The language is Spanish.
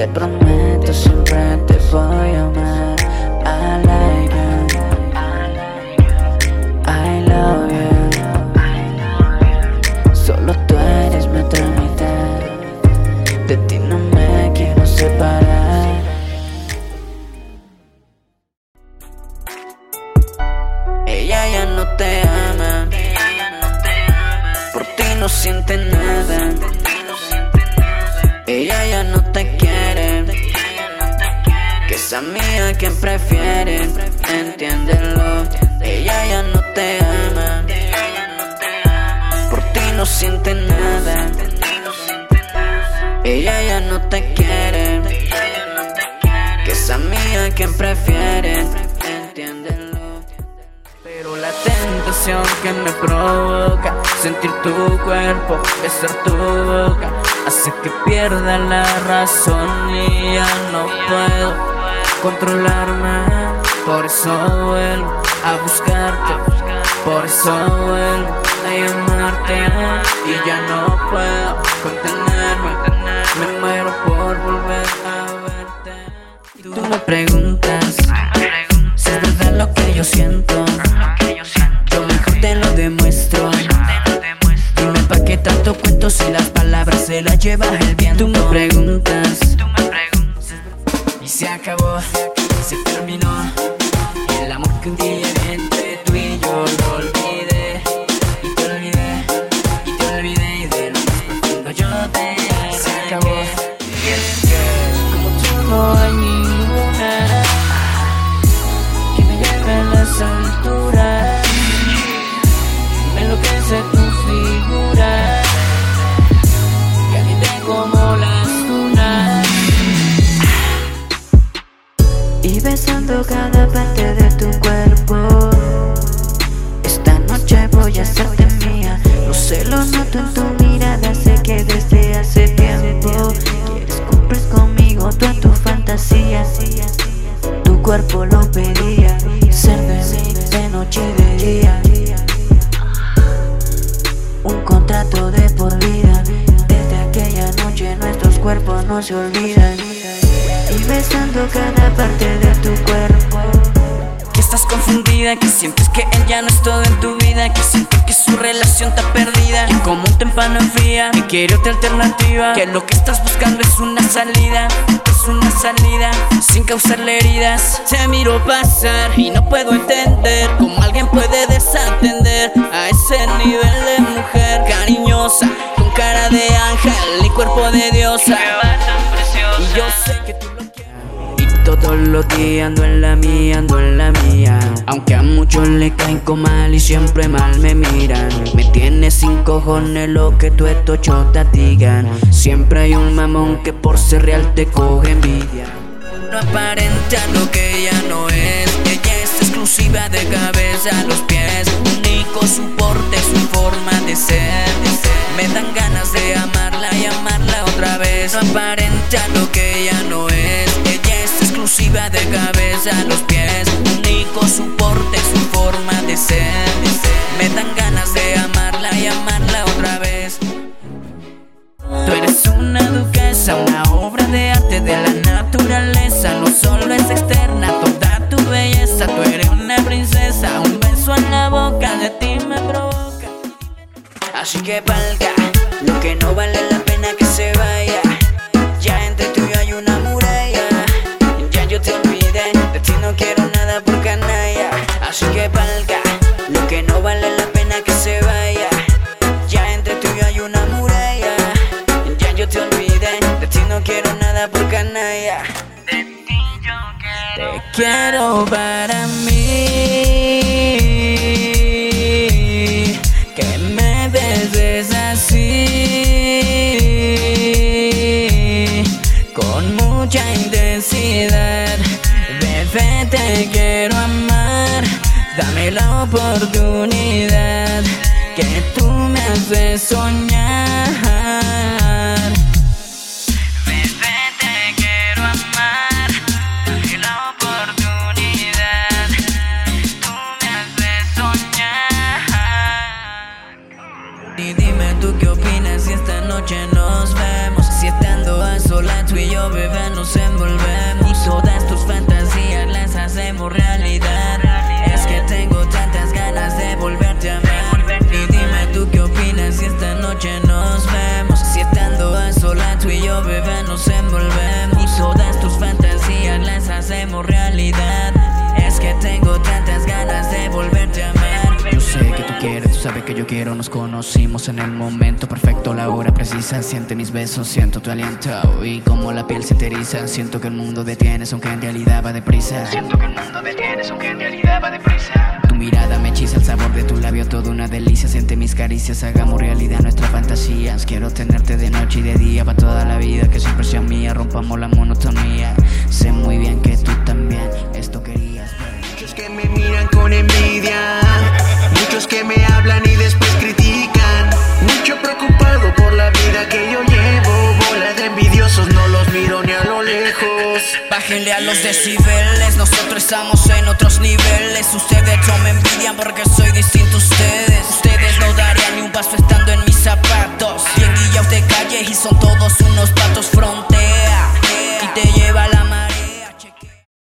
te prometo siempre te voy a amar. I like you. I love you. Solo tú eres mi mitad. De ti siente nada. Ella ya no te quiere. Que esa mía quien prefiere. Entiéndelo. Ella ya no te ama. Por ti no siente nada. Ella ya no te quiere. Que esa mía quien prefiere. Que me provoca sentir tu cuerpo, besar tu boca, hace que pierda la razón y ya no puedo controlarme. Por eso vuelvo a buscarte, por eso vuelvo a llamarte y ya no puedo contenerme. Me muero por volver a verte. Tú me preguntas cuento si las palabras se las lleva el viento. Tú me preguntas y se acabó, se terminó. El amor que un día entre tú y yo Y besando cada parte de tu cuerpo. Esta noche voy a hacerte mía. No sé, lo noto en tu mirada. Sé que desde hace tiempo quieres cumplir conmigo toda tu fantasía. Tu cuerpo lo pedía, ser de de noche y de día. Un contrato de por vida. Desde aquella noche nuestros cuerpos no se olvidan. Besando cada parte de tu cuerpo. Que estás confundida, que sientes que él ya no es todo en tu vida, que sientes que su relación está perdida. Y como un tempano enfría, que quiere otra alternativa. Que lo que estás buscando es una salida, es una salida sin causarle heridas. Te miro pasar y no puedo entender cómo alguien puede desatender a ese nivel de mujer cariñosa, con cara de ángel y cuerpo de diosa. Y yo sé que tú todos los días ando en la mía, ando en la mía. Aunque a muchos le caen mal y siempre mal me miran. Me tiene sin cojones lo que tú estos chotas digan. Siempre hay un mamón que por ser real te coge envidia. No aparenta lo que ella no es. Ella es exclusiva de cabeza a los pies. Único soporte, su forma de ser. Me dan ganas de amarla y amarla otra vez. No aparenta lo que ella no es. Exclusiva de cabeza a los pies. Único soporte, su forma de ser. Me dan ganas de amarla y amarla otra vez. Tú eres una duquesa, una obra de arte de la naturaleza. No solo es externa, toda tu belleza. Tú eres una princesa, un beso en la boca de ti me provoca. Así que valga, lo que no vale la pena que se vaya. Nada por canalla. Así que valga, lo que no vale la pena que se vaya. Ya entre tú y yo hay una muralla. Ya yo te olvidé, de ti no quiero nada por canalla. Te quiero para mí. la oportunidad que tú me haces soñar. Bebé, te quiero amar, la oportunidad que tú me haces soñar. Y dime tú qué opinas si esta noche nos vemos, si estando a solas tú y yo, bebé. hacemos realidad. Es que tengo tantas ganas de volverte a amar. Yo sé que tú quieres, tú sabes que yo quiero. Nos conocimos en el momento perfecto, la hora precisa. Siente mis besos, siento tu aliento. Y como la piel se te eriza, siento que el mundo detienes, aunque en realidad va deprisa. Siento que el mundo detienes, aunque en realidad va deprisa. Tu mirada me hechiza el sabor de tu labio, toda una delicia. Siente mis caricias, hagamos realidad nuestras fantasías. Quiero tenerte de noche y de día, para toda la vida, que siempre sea mía. Rompamos la monotonía. Sé muy bien que tú también esto querías. Muchos que me miran con envidia, muchos que me hablan y después critican. Mucho preocupado por la vida que yo llevo. Bola de envidiosos, no los miro ni a lo lejos. Bájenle a los decibeles, nosotros estamos en otros niveles. Ustedes